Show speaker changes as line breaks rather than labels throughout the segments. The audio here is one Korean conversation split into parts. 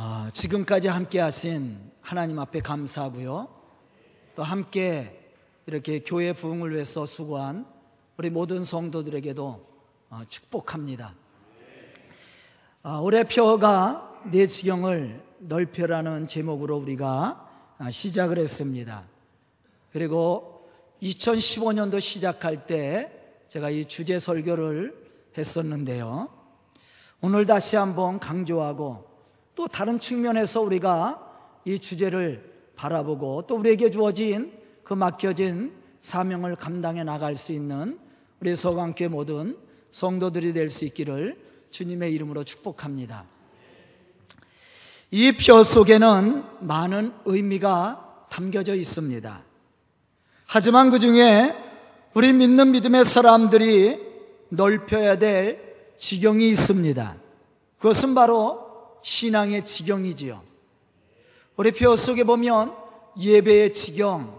아, 지금까지 함께 하신 하나님 앞에 감사하고요. 또 함께 이렇게 교회 부흥을 위해서 수고한 우리 모든 성도들에게도 어, 축복합니다. 아, 올해 표어가 내 지경을 넓혀라는 제목으로 우리가 아, 시작을 했습니다. 그리고 2015년도 시작할 때 제가 이 주제 설교를 했었는데요. 오늘 다시 한번 강조하고 또 다른 측면에서 우리가 이 주제를 바라보고 또 우리에게 주어진 그 맡겨진 사명을 감당해 나갈 수 있는 우리 서강교회 모든 성도들이 될 수 있기를 주님의 이름으로 축복합니다. 이 표 속에는 많은 의미가 담겨져 있습니다. 하지만 그 중에 우리 믿는 믿음의 사람들이 넓혀야 될 지경이 있습니다. 그것은 바로 신앙의 지경이지요. 우리 표 속에 보면 예배의 지경,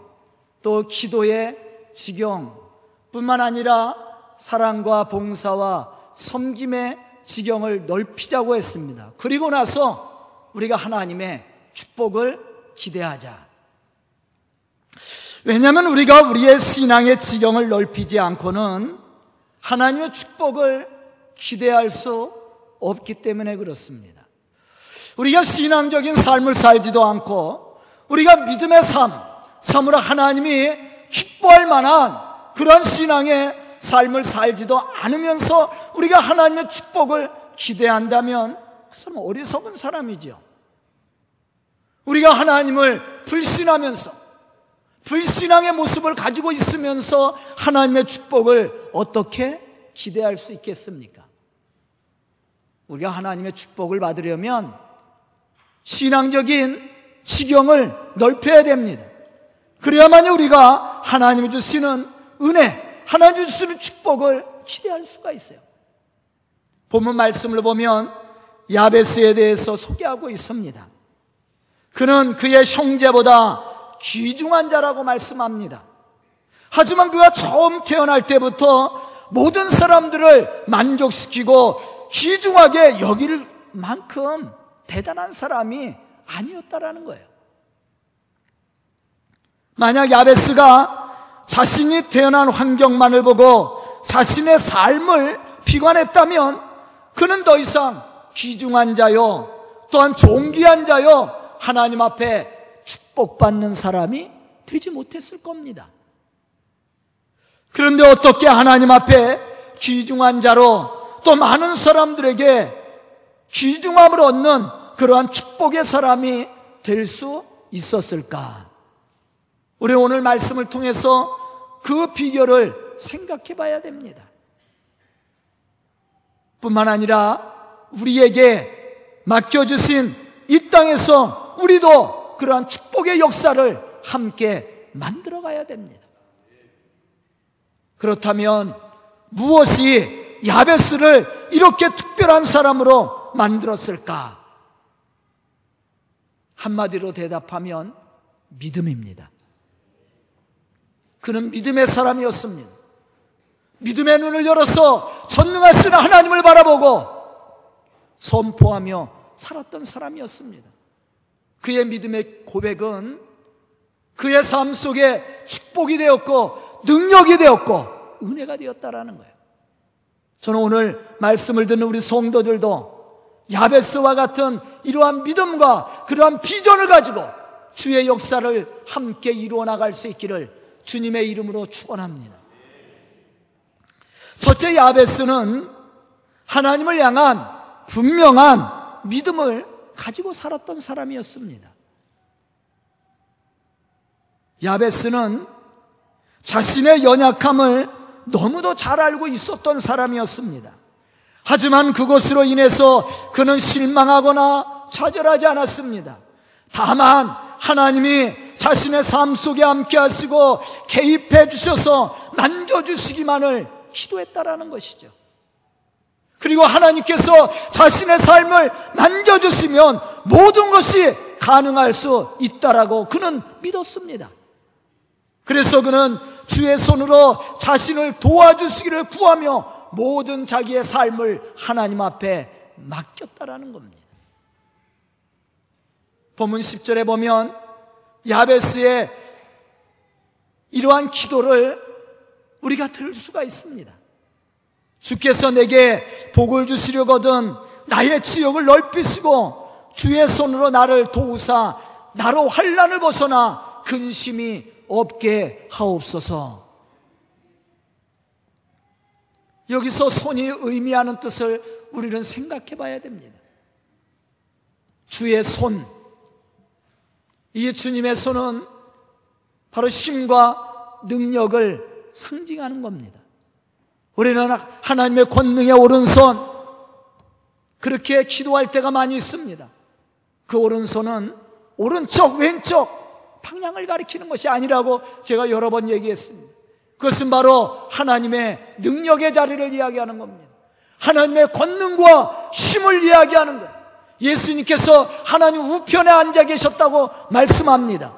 또 기도의 지경, 뿐만 아니라 사랑과 봉사와 섬김의 지경을 넓히자고 했습니다. 그리고 나서 우리가 하나님의 축복을 기대하자. 왜냐하면 우리가 우리의 신앙의 지경을 넓히지 않고는 하나님의 축복을 기대할 수 없기 때문에 그렇습니다. 우리가 신앙적인 삶을 살지도 않고 우리가 믿음의 삶, 참으로 하나님이 기뻐할 만한 그런 신앙의 삶을 살지도 않으면서 우리가 하나님의 축복을 기대한다면 그 사람은 어리석은 사람이죠. 우리가 하나님을 불신하면서 불신앙의 모습을 가지고 있으면서 하나님의 축복을 어떻게 기대할 수 있겠습니까? 우리가 하나님의 축복을 받으려면 신앙적인 지경을 넓혀야 됩니다. 그래야만 우리가 하나님이 주시는 은혜, 하나님이 주시는 축복을 기대할 수가 있어요. 본문 말씀을 보면 야베스에 대해서 소개하고 있습니다. 그는 그의 형제보다 귀중한 자라고 말씀합니다. 하지만 그가 처음 태어날 때부터 모든 사람들을 만족시키고 귀중하게 여길 만큼 대단한 사람이 아니었다라는 거예요. 만약 야베스가 자신이 태어난 환경만을 보고 자신의 삶을 비관했다면 그는 더 이상 귀중한 자요, 또한 존귀한 자요, 하나님 앞에 축복받는 사람이 되지 못했을 겁니다. 그런데 어떻게 하나님 앞에 귀중한 자로 또 많은 사람들에게 귀중함을 얻는 그러한 축복의 사람이 될 수 있었을까? 우리 오늘 말씀을 통해서 그 비결을 생각해 봐야 됩니다. 뿐만 아니라 우리에게 맡겨주신 이 땅에서 우리도 그러한 축복의 역사를 함께 만들어 가야 됩니다. 그렇다면 무엇이 야베스를 이렇게 특별한 사람으로 만들었을까? 한마디로 대답하면 믿음입니다. 그는 믿음의 사람이었습니다. 믿음의 눈을 열어서 전능하신 하나님을 바라보고 선포하며 살았던 사람이었습니다. 그의 믿음의 고백은 그의 삶 속에 축복이 되었고 능력이 되었고 은혜가 되었다라는 거예요. 저는 오늘 말씀을 듣는 우리 성도들도 야베스와 같은 이러한 믿음과 그러한 비전을 가지고 주의 역사를 함께 이루어 나갈 수 있기를 주님의 이름으로 축원합니다. 첫째 야베스는 하나님을 향한 분명한 믿음을 가지고 살았던 사람이었습니다. 야베스는 자신의 연약함을 너무도 잘 알고 있었던 사람이었습니다. 하지만 그것으로 인해서 그는 실망하거나 좌절하지 않았습니다. 다만 하나님이 자신의 삶 속에 함께 하시고 개입해 주셔서 만져주시기만을 기도했다라는 것이죠. 그리고 하나님께서 자신의 삶을 만져주시면 모든 것이 가능할 수 있다라고 그는 믿었습니다. 그래서 그는 주의 손으로 자신을 도와주시기를 구하며 모든 자기의 삶을 하나님 앞에 맡겼다라는 겁니다. 본문 10절에 보면 야베스의 이러한 기도를 우리가 들을 수가 있습니다. 주께서 내게 복을 주시려거든 나의 지역을 넓히시고 주의 손으로 나를 도우사 나로 환란을 벗어나 근심이 없게 하옵소서. 여기서 손이 의미하는 뜻을 우리는 생각해 봐야 됩니다. 주의 손. 이 주님의 손은 바로 힘과 능력을 상징하는 겁니다. 우리는 하나님의 권능의 오른손, 그렇게 기도할 때가 많이 있습니다. 그 오른손은 오른쪽, 왼쪽 방향을 가리키는 것이 아니라고 제가 여러 번 얘기했습니다. 그것은 바로 하나님의 능력의 자리를 이야기하는 겁니다. 하나님의 권능과 힘을 이야기하는 것. 예수님께서 하나님 우편에 앉아 계셨다고 말씀합니다.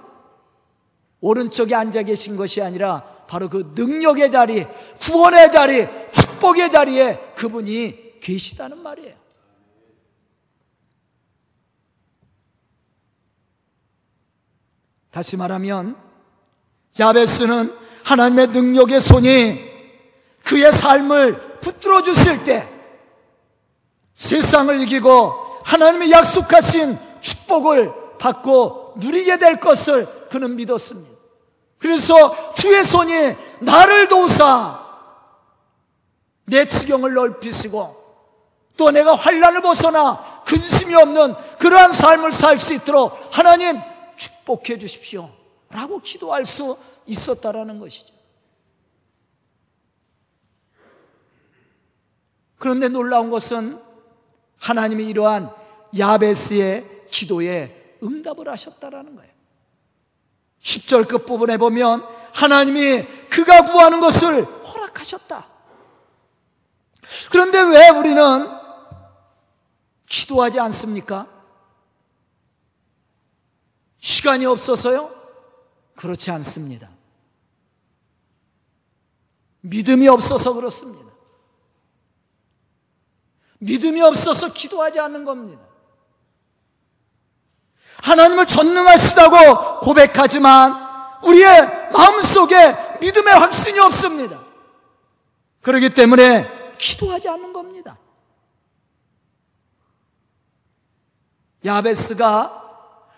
오른쪽에 앉아 계신 것이 아니라 바로 그 능력의 자리, 구원의 자리, 축복의 자리에 그분이 계시다는 말이에요. 다시 말하면 야베스는 하나님의 능력의 손이 그의 삶을 붙들어 주실 때 세상을 이기고 하나님의 약속하신 축복을 받고 누리게 될 것을 그는 믿었습니다. 그래서 주의 손이 나를 도우사 내 지경을 넓히시고 또 내가 환란을 벗어나 근심이 없는 그러한 삶을 살 수 있도록 하나님 축복해 주십시오. 라고 기도할 수 있었다라는 것이죠. 그런데 놀라운 것은 하나님이 이러한 야베스의 기도에 응답을 하셨다라는 거예요. 10절 끝부분에 보면 하나님이 그가 구하는 것을 허락하셨다. 그런데 왜 우리는 기도하지 않습니까? 시간이 없어서요? 그렇지 않습니다. 믿음이 없어서 그렇습니다. 믿음이 없어서 기도하지 않는 겁니다. 하나님을 전능하시다고 고백하지만 우리의 마음속에 믿음의 확신이 없습니다. 그렇기 때문에 기도하지 않는 겁니다. 야베스가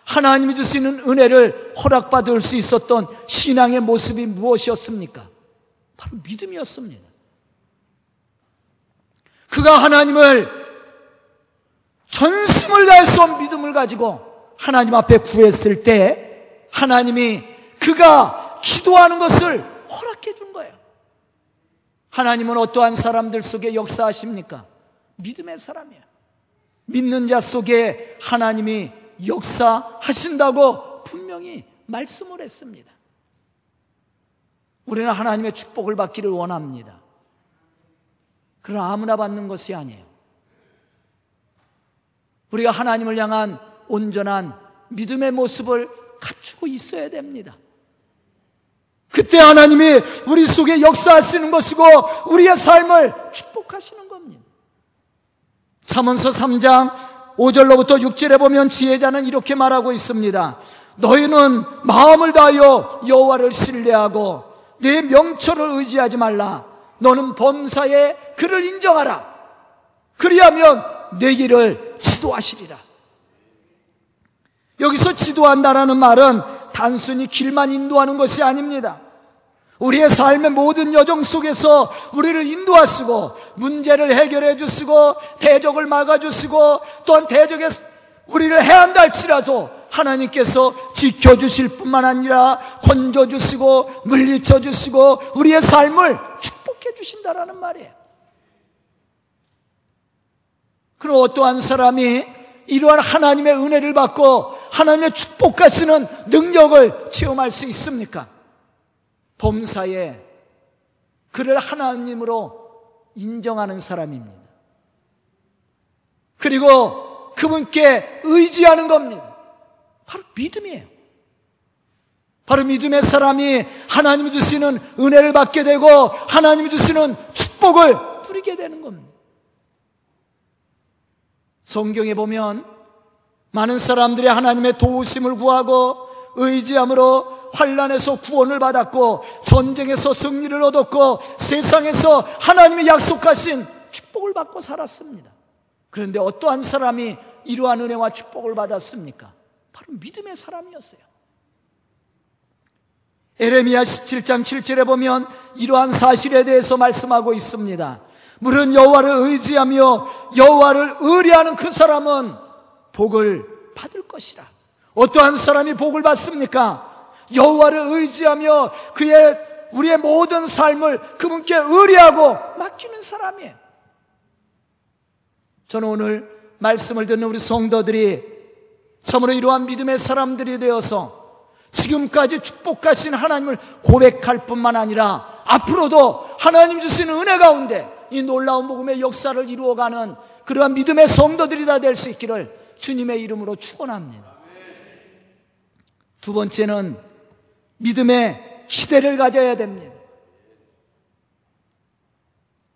하나님이 주시는 은혜를 허락받을 수 있었던 신앙의 모습이 무엇이었습니까? 바로 믿음이었습니다. 그가 하나님을 전심을 다해서 믿음을 가지고 하나님 앞에 구했을 때 하나님이 그가 기도하는 것을 허락해 준 거예요. 하나님은 어떠한 사람들 속에 역사하십니까? 믿음의 사람이에요. 믿는 자 속에 하나님이 역사하신다고 분명히 말씀을 했습니다. 우리는 하나님의 축복을 받기를 원합니다. 그러나 아무나 받는 것이 아니에요. 우리가 하나님을 향한 온전한 믿음의 모습을 갖추고 있어야 됩니다. 그때 하나님이 우리 속에 역사하시는 것이고 우리의 삶을 축복하시는 겁니다. 잠언서 3장 5절로부터 6절에 보면 지혜자는 이렇게 말하고 있습니다. 너희는 마음을 다하여 여호와를 신뢰하고 내 명철을 의지하지 말라. 너는 범사에 그를 인정하라. 그리하면 내 길을 지도하시리라. 여기서 지도한다라는 말은 단순히 길만 인도하는 것이 아닙니다. 우리의 삶의 모든 여정 속에서 우리를 인도하시고 문제를 해결해 주시고 대적을 막아 주시고 또한 대적에 우리를 해한다 할지라도 하나님께서 지켜 주실 뿐만 아니라 건져 주시고 물리쳐 주시고 우리의 삶을 축복해 주신다라는 말이에요. 그럼 어떠한 사람이 이러한 하나님의 은혜를 받고 하나님의 축복하시는 능력을 체험할 수 있습니까? 범사에 그를 하나님으로 인정하는 사람입니다. 그리고 그분께 의지하는 겁니다. 바로 믿음이에요. 바로 믿음의 사람이 하나님이 주시는 은혜를 받게 되고 하나님이 주시는 축복을 누리게 되는 겁니다. 성경에 보면 많은 사람들이 하나님의 도우심을 구하고 의지함으로 환란에서 구원을 받았고 전쟁에서 승리를 얻었고 세상에서 하나님이 약속하신 축복을 받고 살았습니다. 그런데 어떠한 사람이 이러한 은혜와 축복을 받았습니까? 바로 믿음의 사람이었어요. 에레미야 17장 7절에 보면 이러한 사실에 대해서 말씀하고 있습니다. 물은 여호와를 의지하며 여호와를 의뢰하는 그 사람은 복을 받을 것이라. 어떠한 사람이 복을 받습니까? 여호와를 의지하며 그의 우리의 모든 삶을 그분께 의뢰하고 맡기는 사람이에요. 저는 오늘 말씀을 듣는 우리 성도들이 참으로 이러한 믿음의 사람들이 되어서 지금까지 축복하신 하나님을 고백할 뿐만 아니라 앞으로도 하나님 주시는 은혜 가운데 이 놀라운 복음의 역사를 이루어가는 그러한 믿음의 성도들이 다 될 수 있기를 주님의 이름으로 축원합니다. 두 번째는 믿음의 기대를 가져야 됩니다.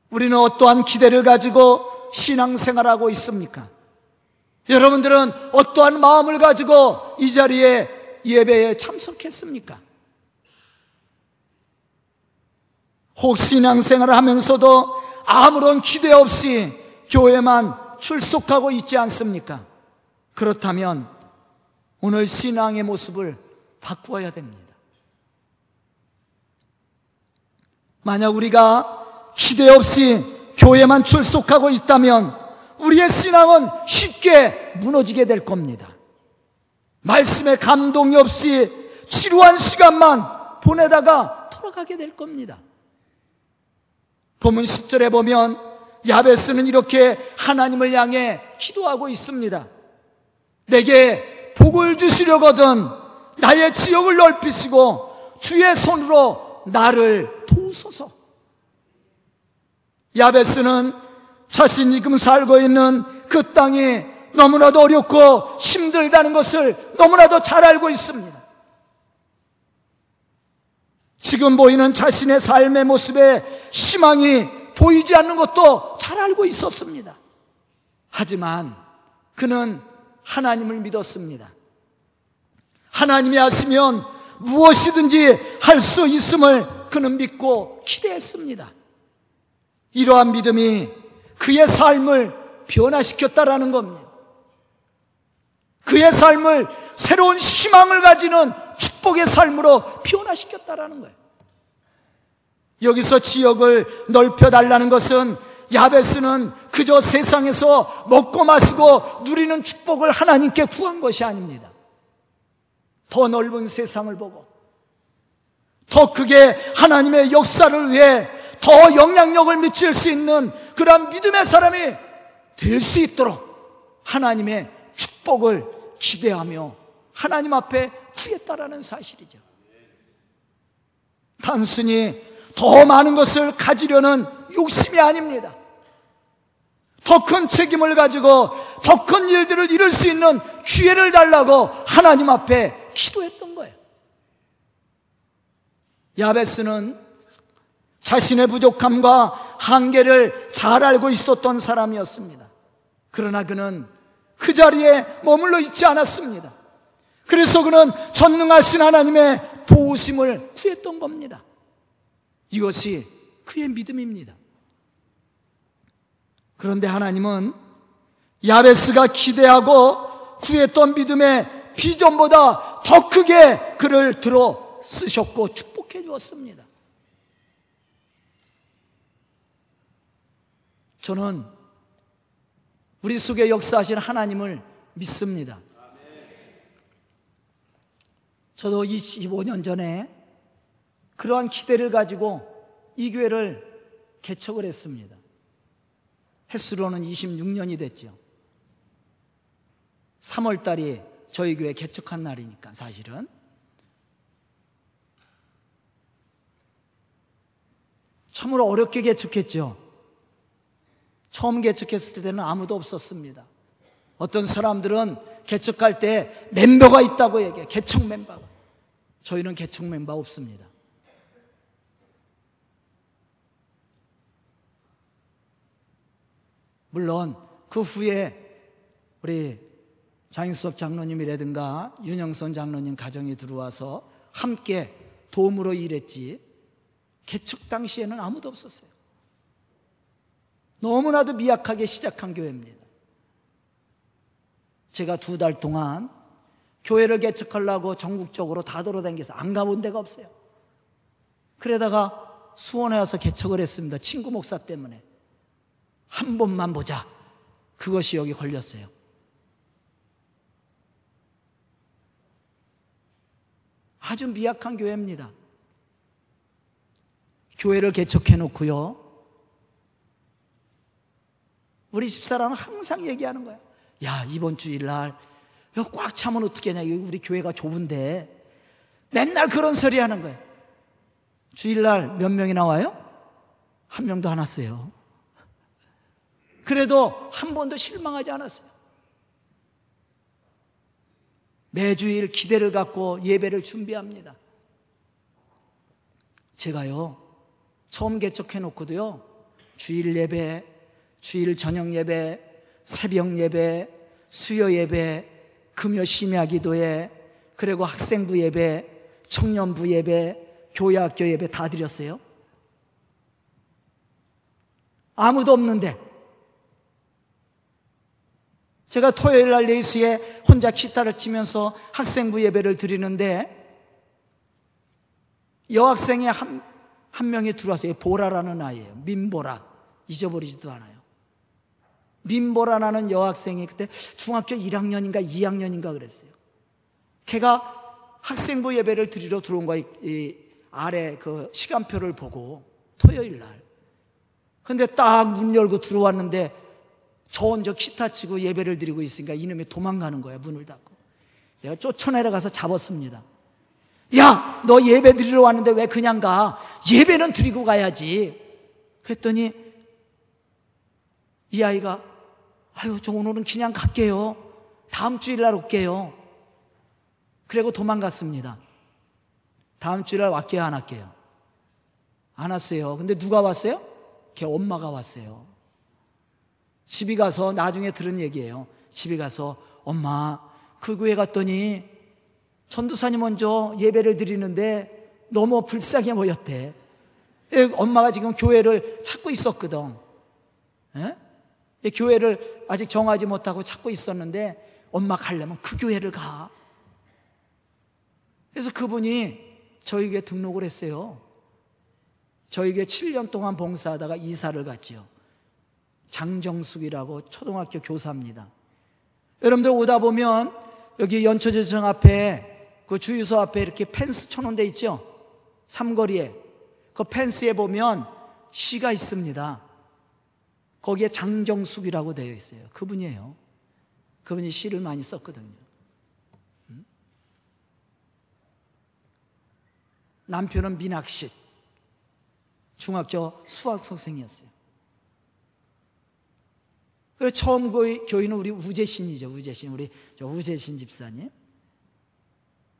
우리는 어떠한 기대를 가지고 신앙생활하고 있습니까? 여러분들은 어떠한 마음을 가지고 이 자리에 예배에 참석했습니까? 혹 신앙생활을 하면서도 아무런 기대 없이 교회만 출석하고 있지 않습니까? 그렇다면 오늘 신앙의 모습을 바꾸어야 됩니다. 만약 우리가 기대 없이 교회만 출석하고 있다면 우리의 신앙은 쉽게 무너지게 될 겁니다. 말씀에 감동이 없이 지루한 시간만 보내다가 돌아가게 될 겁니다. 본문 10절에 보면 야베스는 이렇게 하나님을 향해 기도하고 있습니다. 내게 복을 주시려거든 나의 지역을 넓히시고 주의 손으로 나를 도우소서. 야베스는 자신이 지금 살고 있는 그 땅이 너무나도 어렵고 힘들다는 것을 너무나도 잘 알고 있습니다. 지금 보이는 자신의 삶의 모습에 희망이 보이지 않는 것도 잘 알고 있었습니다. 하지만 그는 하나님을 믿었습니다. 하나님이 하시면 무엇이든지 할 수 있음을 그는 믿고 기대했습니다. 이러한 믿음이 그의 삶을 변화시켰다라는 겁니다. 그의 삶을 새로운 희망을 가지는 축복의 삶으로 변화시켰다라는 거예요. 여기서 지역을 넓혀달라는 것은 야베스는 그저 세상에서 먹고 마시고 누리는 축복을 하나님께 구한 것이 아닙니다. 더 넓은 세상을 보고 더 크게 하나님의 역사를 위해 더 영향력을 미칠 수 있는 그러한 믿음의 사람이 될 수 있도록 하나님의 축복을 기대하며 하나님 앞에 구했다라는 사실이죠. 단순히 더 많은 것을 가지려는 욕심이 아닙니다. 더 큰 책임을 가지고 더 큰 일들을 이룰 수 있는 기회를 달라고 하나님 앞에 기도했던 거예요. 야베스는 자신의 부족함과 한계를 잘 알고 있었던 사람이었습니다. 그러나 그는 그 자리에 머물러 있지 않았습니다. 그래서 그는 전능하신 하나님의 도우심을 구했던 겁니다. 이것이 그의 믿음입니다. 그런데 하나님은 야베스가 기대하고 구했던 믿음의 비전보다 더 크게 그를 들어 쓰셨고 축복해 주었습니다. 저는 우리 속에 역사하신 하나님을 믿습니다. 저도 25년 전에 그러한 기대를 가지고 이 교회를 개척을 했습니다. 횟수로는 26년이 됐죠. 3월 달이 저희 교회 개척한 날이니까 사실은. 참으로 어렵게 개척했죠. 처음 개척했을 때는 아무도 없었습니다. 어떤 사람들은 개척할 때 멤버가 있다고 얘기해. 개척 멤버가. 저희는 개척 멤버 없습니다. 물론 그 후에 우리 장인석 장로님이라든가 윤영선 장로님 가정에 들어와서 함께 도움으로 일했지 개척 당시에는 아무도 없었어요. 너무나도 미약하게 시작한 교회입니다. 제가 두 달 동안 교회를 개척하려고 전국적으로 다 돌아다니면서 안 가본 데가 없어요. 그러다가 수원에 와서 개척을 했습니다. 친구 목사 때문에. 한 번만 보자. 그것이 여기 걸렸어요. 아주 미약한 교회입니다. 교회를 개척해 놓고요. 우리 집사람은 항상 얘기하는 거야. 야, 이번 주일날 꽉 차면 어떻게 하냐. 우리 교회가 좁은데. 맨날 그런 소리 하는 거예요. 주일날 몇 명이 나와요? 한 명도 안 왔어요. 그래도 한 번도 실망하지 않았어요. 매주일 기대를 갖고 예배를 준비합니다. 제가요, 처음 개척해 놓고도요, 주일 예배, 주일 저녁 예배, 새벽 예배, 수요 예배, 금요 심야 기도회, 그리고 학생부 예배, 청년부 예배, 교회학교 예배 다 드렸어요. 아무도 없는데 제가 토요일 날 4시에 혼자 기타를 치면서 학생부 예배를 드리는데 여학생이 한, 한 명이 들어왔어요. 보라라는 아이예요. 민보라. 잊어버리지도 않아요. 민보라라는 여학생이 그때 중학교 1학년인가 2학년인가 그랬어요. 걔가 학생부 예배를 드리러 들어온 거야. 이 아래 그 시간표를 보고 토요일 날. 근데 딱 문 열고 들어왔는데 저 혼자 기타 치고 예배를 드리고 있으니까 이놈이 도망가는 거야. 문을 닫고. 내가 쫓아내려가서 잡았습니다. 야, 너 예배 드리러 왔는데 왜 그냥 가? 예배는 드리고 가야지. 그랬더니 이 아이가 아유, 저 오늘은 그냥 갈게요. 다음 주일날 올게요. 그리고 도망갔습니다. 다음 주일날 왔게요, 안 왔게요? 안 왔어요. 근데 누가 왔어요? 걔 엄마가 왔어요. 집에 가서 나중에 들은 얘기예요. 집에 가서 엄마 그 교회 갔더니 전도사님 먼저 예배를 드리는데 너무 불쌍해 보였대. 엄마가 지금 교회를 찾고 있었거든. 에? 교회를 아직 정하지 못하고 찾고 있었는데 엄마 가려면 그 교회를 가. 그래서 그분이 저에게 등록을 했어요. 저에게 7년 동안 봉사하다가 이사를 갔지요. 장정숙이라고 초등학교 교사입니다. 여러분들 오다 보면 여기 연초재청 앞에 그 주유소 앞에 이렇게 펜스 쳐놓은 데 있죠? 삼거리에. 그 펜스에 보면 시가 있습니다. 거기에 장정숙이라고 되어 있어요. 그분이에요. 그분이 시를 많이 썼거든요. 음? 남편은 민학식. 중학교 수학 선생이었어요. 그래서 처음 교인은 우리 우재신이죠. 우재신. 우리 우재신 집사님.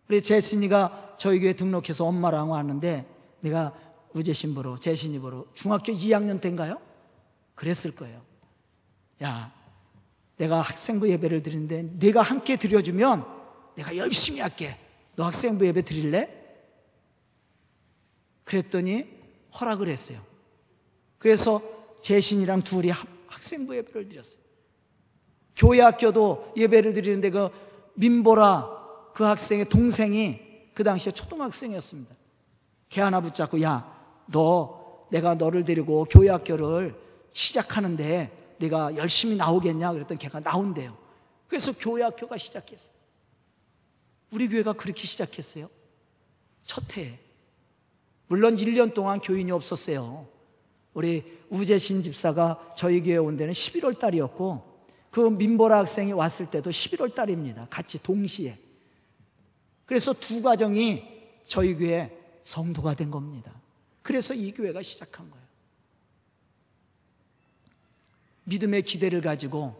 우리 재신이가 저희 교회 등록해서 엄마랑 왔는데 내가 우재신 보러, 재신이 보러 중학교 2학년 때인가요? 그랬을 거예요. 야, 내가 학생부 예배를 드리는데 내가 함께 드려주면 내가 열심히 할게. 너 학생부 예배 드릴래? 그랬더니 허락을 했어요. 그래서 재신이랑 둘이 학생부 예배를 드렸어요. 교회 학교도 예배를 드리는데 그 민보라 그 학생의 동생이 그 당시에 초등학생이었습니다. 걔 하나 붙잡고 야, 너 내가 너를 데리고 교회 학교를 시작하는데 네가 열심히 나오겠냐? 그랬더니 걔가 나온대요. 그래서 교회 학교가 시작했어요. 우리 교회가 그렇게 시작했어요. 첫 해에. 물론 1년 동안 교인이 없었어요. 우리 우재신 집사가 저희 교회 온 데는 11월 달이었고 그 민보라 학생이 왔을 때도 11월 달입니다. 같이 동시에. 그래서 두 가정이 저희 교회 성도가 된 겁니다. 그래서 이 교회가 시작한 거예요. 믿음의 기대를 가지고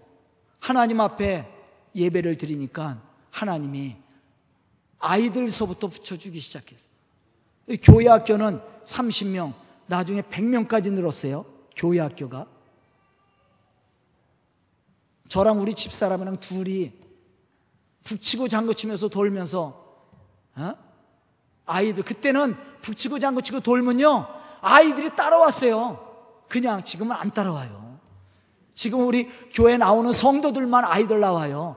하나님 앞에 예배를 드리니까 하나님이 아이들서부터 붙여주기 시작했어요. 교회 학교는 30명, 나중에 100명까지 늘었어요. 교회 학교가. 저랑 우리 집사람이랑 둘이 북치고 장구치면서 돌면서 어? 아이들 그때는 북치고 장구치고 돌면요 아이들이 따라왔어요. 그냥 지금은 안 따라와요. 지금 우리 교회 나오는 성도들만 아이들 나와요.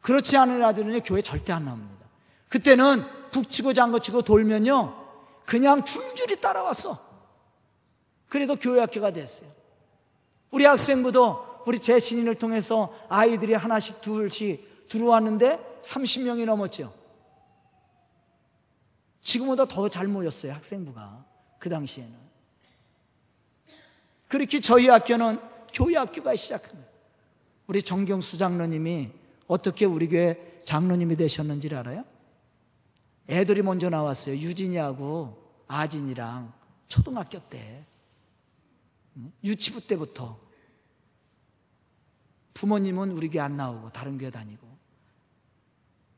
그렇지 않은 아들은 교회 절대 안 나옵니다. 그때는 북치고 장구치고 돌면요 그냥 줄줄이 따라왔어. 그래도 교회 학교가 됐어요. 우리 학생부도 우리 재신인을 통해서 아이들이 하나씩 둘씩 들어왔는데 30명이 넘었죠. 지금보다 더 잘 모였어요, 학생부가. 그 당시에는. 그렇게 저희 학교는 교회 학교가 시작합니다. 우리 정경수 장로님이 어떻게 우리 교회 장로님이 되셨는지 알아요? 애들이 먼저 나왔어요. 유진이하고 아진이랑 초등학교 때. 유치부 때부터. 부모님은 우리 교회 안 나오고 다른 교회 다니고.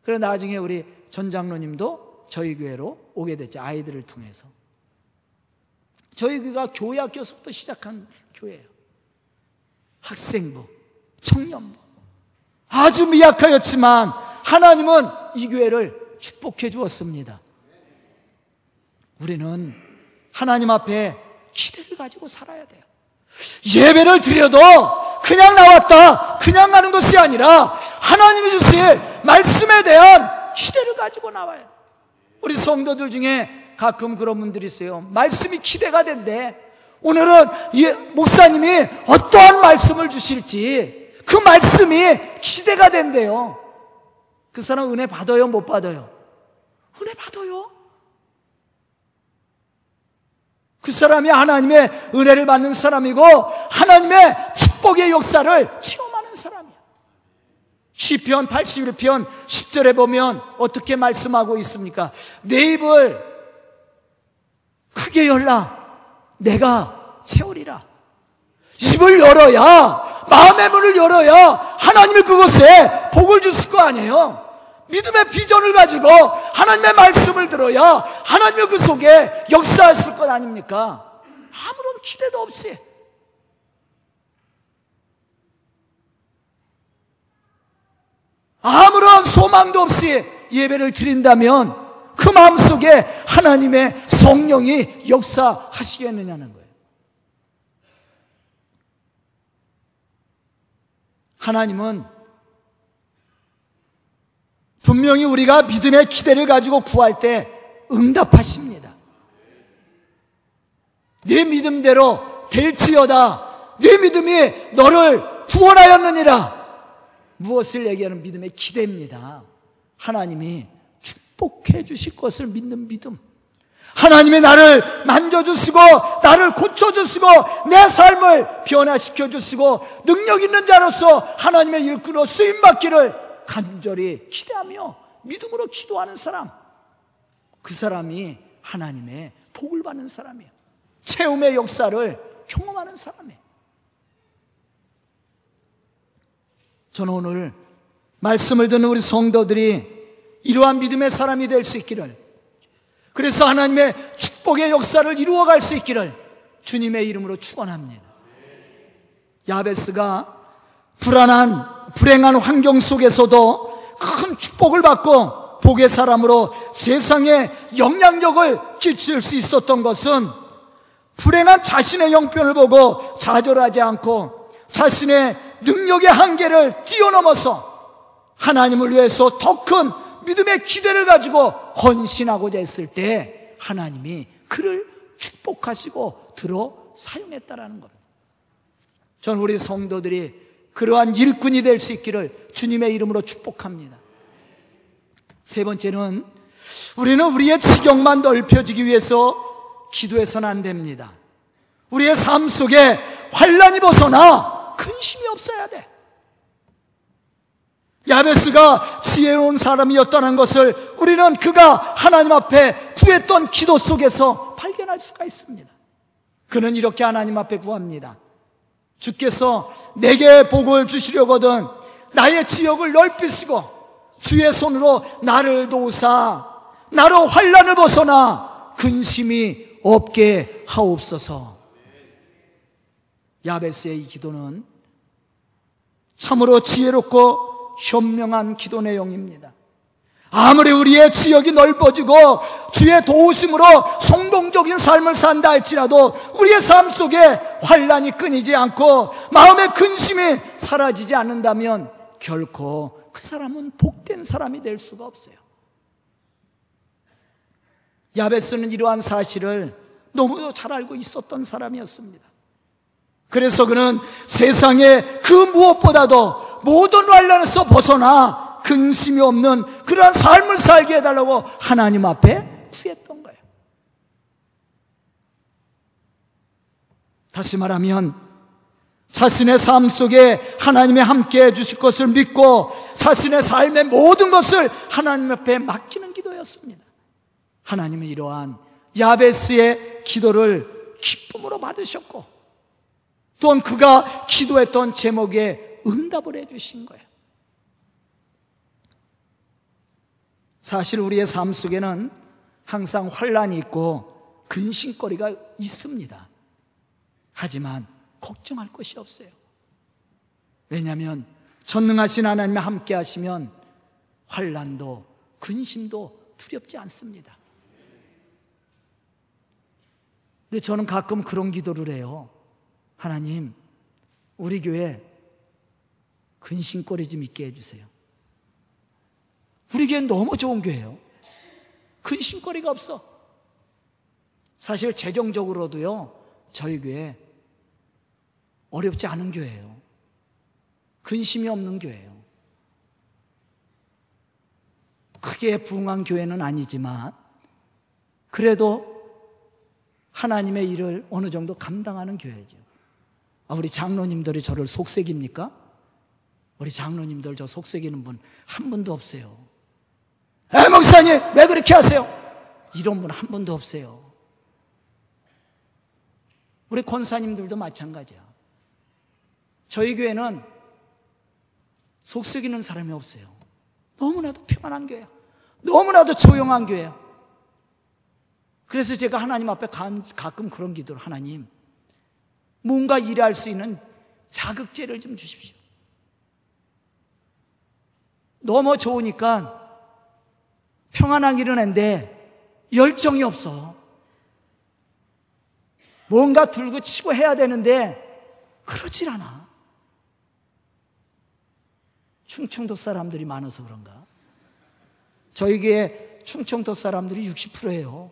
그래 나중에 우리 전 장로님도 저희 교회로 오게 됐죠. 아이들을 통해서. 저희 교회가 교회 학교에서부터 시작한 교회예요. 학생부, 청년부. 아주 미약하였지만 하나님은 이 교회를 축복해 주었습니다. 우리는 하나님 앞에 기대를 가지고 살아야 돼요. 예배를 드려도 그냥 나왔다, 그냥 가는 것이 아니라 하나님이 주실 말씀에 대한 기대를 가지고 나와야 돼요. 우리 성도들 중에 가끔 그런 분들이 있어요. 말씀이 기대가 된대. 오늘은 목사님이 어떠한 말씀을 주실지 그 말씀이 기대가 된대요. 그 사람 은혜 받아요, 못 받아요? 은혜 받아요. 그 사람이 하나님의 은혜를 받는 사람이고 하나님의 축복의 역사를 체험하는 사람이야. 시편 81편 10절에 보면 어떻게 말씀하고 있습니까? 내 입을 크게 열라. 내가 채우리라. 입을 열어야 마음의 문을 열어야 하나님이 그곳에 복을 주실 거 아니에요. 믿음의 비전을 가지고 하나님의 말씀을 들어야 하나님의 그 속에 역사했을 것 아닙니까? 아무런 기대도 없이. 아무런 소망도 없이 예배를 드린다면 그 마음 속에 하나님의 성령이 역사하시겠느냐는 거예요. 하나님은 분명히 우리가 믿음의 기대를 가지고 구할 때 응답하십니다. 네 믿음대로 될지어다. 네 믿음이 너를 구원하였느니라. 무엇을 얘기하는 믿음의 기대입니다. 하나님이 축복해 주실 것을 믿는 믿음. 하나님이 나를 만져주시고, 나를 고쳐주시고, 내 삶을 변화시켜 주시고, 능력 있는 자로서 하나님의 일꾼으로 쓰임받기를 간절히 기대하며 믿음으로 기도하는 사람. 그 사람이 하나님의 복을 받는 사람이에요. 체험의 역사를 경험하는 사람이에요. 저는 오늘 말씀을 듣는 우리 성도들이 이러한 믿음의 사람이 될 수 있기를 그래서 하나님의 축복의 역사를 이루어갈 수 있기를 주님의 이름으로 축원합니다. 야베스가 불안한 불행한 환경 속에서도 큰 축복을 받고 복의 사람으로 세상에 영향력을 끼칠 수 있었던 것은 불행한 자신의 형편을 보고 좌절하지 않고 자신의 능력의 한계를 뛰어넘어서 하나님을 위해서 더 큰 믿음의 기대를 가지고 헌신하고자 했을 때 하나님이 그를 축복하시고 들어 사용했다라는 겁니다. 전 우리 성도들이 그러한 일꾼이 될 수 있기를 주님의 이름으로 축복합니다. 세 번째는 우리는 우리의 지경만 넓혀지기 위해서 기도해서는 안 됩니다. 우리의 삶 속에 환란이 벗어나 근심이 없어야 돼. 야베스가 지혜로운 사람이었다는 것을 우리는 그가 하나님 앞에 구했던 기도 속에서 발견할 수가 있습니다. 그는 이렇게 하나님 앞에 구합니다. 주께서 내게 복을 주시려거든 나의 지역을 넓히시고 주의 손으로 나를 도우사 나로 환란을 벗어나 근심이 없게 하옵소서. 야베스의 이 기도는 참으로 지혜롭고 현명한 기도 내용입니다. 아무리 우리의 지역이 넓어지고 주의 도우심으로 성공적인 삶을 산다 할지라도 우리의 삶 속에 환란이 끊이지 않고 마음의 근심이 사라지지 않는다면 결코 그 사람은 복된 사람이 될 수가 없어요. 야베스는 이러한 사실을 너무도 잘 알고 있었던 사람이었습니다. 그래서 그는 세상에 그 무엇보다도 모든 환란에서 벗어나 근심이 없는 그러한 삶을 살게 해달라고 하나님 앞에 구했던 거예요. 다시 말하면 자신의 삶 속에 하나님이 함께 해 주실 것을 믿고 자신의 삶의 모든 것을 하나님 앞에 맡기는 기도였습니다. 하나님은 이러한 야베스의 기도를 기쁨으로 받으셨고 또한 그가 기도했던 제목에 응답을 해 주신 거예요. 사실 우리의 삶 속에는 항상 환란이 있고 근심거리가 있습니다. 하지만 걱정할 것이 없어요. 왜냐하면 전능하신 하나님이 함께 하시면 환란도 근심도 두렵지 않습니다. 근데 저는 가끔 그런 기도를 해요. 하나님, 우리 교회 근심거리 좀 있게 해주세요. 우리 교회 너무 좋은 교회예요. 근심거리가 없어. 사실 재정적으로도요, 저희 교회 어렵지 않은 교회예요. 근심이 없는 교회예요. 크게 부흥한 교회는 아니지만, 그래도 하나님의 일을 어느 정도 감당하는 교회죠. 아, 우리 장로님들이 저를 속색입니까? 우리 장로님들 저 속색이는 분 한 분도 없어요. 에, 목사님, 왜 그렇게 하세요? 이런 분 한 분도 없어요. 우리 권사님들도 마찬가지야. 저희 교회는 속썩이는 사람이 없어요. 너무나도 평안한 교회야. 너무나도 조용한 교회야. 그래서 제가 하나님 앞에 가끔 그런 기도를 하나님 뭔가 일할 수 있는 자극제를 좀 주십시오. 너무 좋으니까 평안하기는 한데 열정이 없어. 뭔가 들고 치고 해야 되는데 그러질 않아. 충청도 사람들이 많아서 그런가? 교회 충청도 사람들이 60%예요.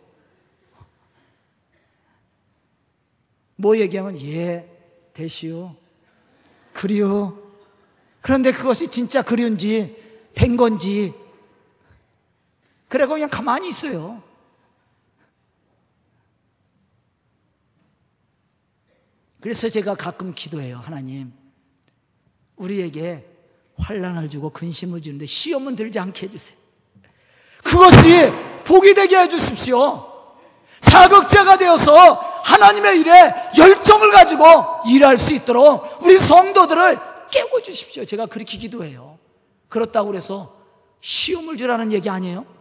뭐 얘기하면 예, 되시오. 그리요. 그런데 그것이 진짜 그리운지 된 건지 그래고 그냥 가만히 있어요. 그래서 제가 가끔 기도해요. 하나님, 우리에게 환란을 주고 근심을 주는데 시험은 들지 않게 해주세요. 그것이 복이 되게 해주십시오. 자극자가 되어서 하나님의 일에 열정을 가지고 일할 수 있도록 우리 성도들을 깨워 주십시오. 제가 그렇게 기도해요. 그렇다고 해서 시험을 주라는 얘기 아니에요?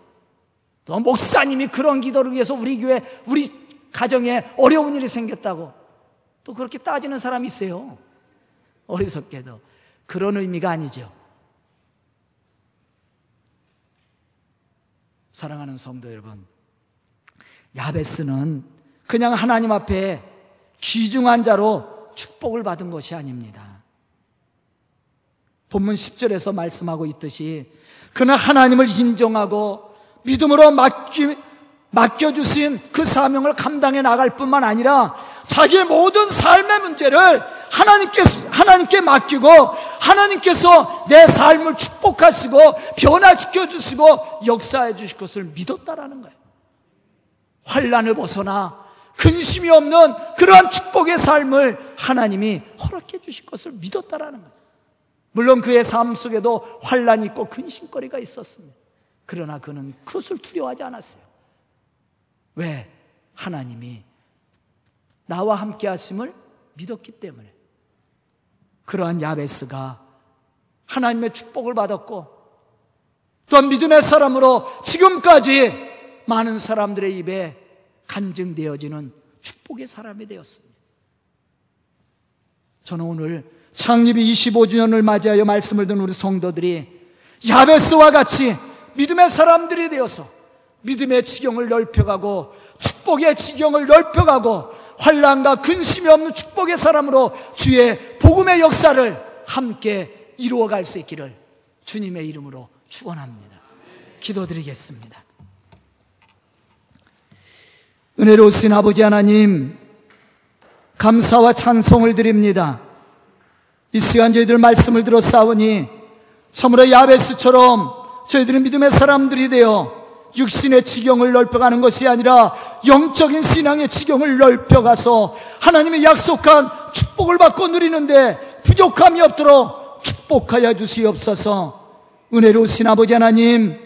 또 목사님이 그런 기도를 위해서 우리 교회, 우리 가정에 어려운 일이 생겼다고 또 그렇게 따지는 사람이 있어요. 어리석게도. 그런 의미가 아니죠. 사랑하는 성도 여러분, 야베스는 그냥 하나님 앞에 귀중한 자로 축복을 받은 것이 아닙니다. 본문 10절에서 말씀하고 있듯이 그는 하나님을 인정하고 믿음으로 맡기, 맡겨주신 그 사명을 감당해 나갈 뿐만 아니라 자기의 모든 삶의 문제를 하나님께, 하나님께 맡기고 하나님께서 내 삶을 축복하시고 변화시켜 주시고 역사해 주실 것을 믿었다라는 거예요. 환란을 벗어나 근심이 없는 그러한 축복의 삶을 하나님이 허락해 주실 것을 믿었다라는 거예요. 물론 그의 삶 속에도 환란이 있고 근심거리가 있었습니다. 그러나 그는 그것을 두려워하지 않았어요. 왜? 하나님이 나와 함께 하심을 믿었기 때문에. 그러한 야베스가 하나님의 축복을 받았고 또한 믿음의 사람으로 지금까지 많은 사람들의 입에 간증되어지는 축복의 사람이 되었습니다. 저는 오늘 창립이 25주년을 맞이하여 말씀을 듣는 우리 성도들이 야베스와 같이 믿음의 사람들이 되어서 믿음의 지경을 넓혀가고 축복의 지경을 넓혀가고 환란과 근심이 없는 축복의 사람으로 주의 복음의 역사를 함께 이루어갈 수 있기를 주님의 이름으로 축원합니다. 기도드리겠습니다. 은혜로우신 아버지 하나님 감사와 찬송을 드립니다. 이 시간 저희들 말씀을 들어 싸우니 참으로 야베스처럼 저희들은 믿음의 사람들이 되어 육신의 지경을 넓혀가는 것이 아니라 영적인 신앙의 지경을 넓혀가서 하나님의 약속한 축복을 받고 누리는데 부족함이 없도록 축복하여 주시옵소서. 은혜로우신 아버지 하나님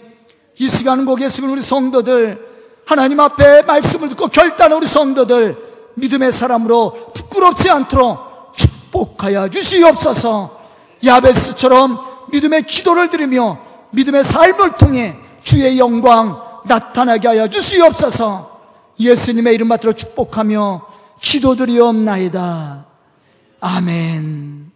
이 시간 곡에 서는 우리 성도들 하나님 앞에 말씀을 듣고 결단한 우리 성도들 믿음의 사람으로 부끄럽지 않도록 축복하여 주시옵소서. 야베스처럼 믿음의 기도를 드리며 믿음의 삶을 통해 주의 영광 나타나게 하여 주시옵소서 예수님의 이름 받들어 축복하며 기도드리옵나이다. 아멘.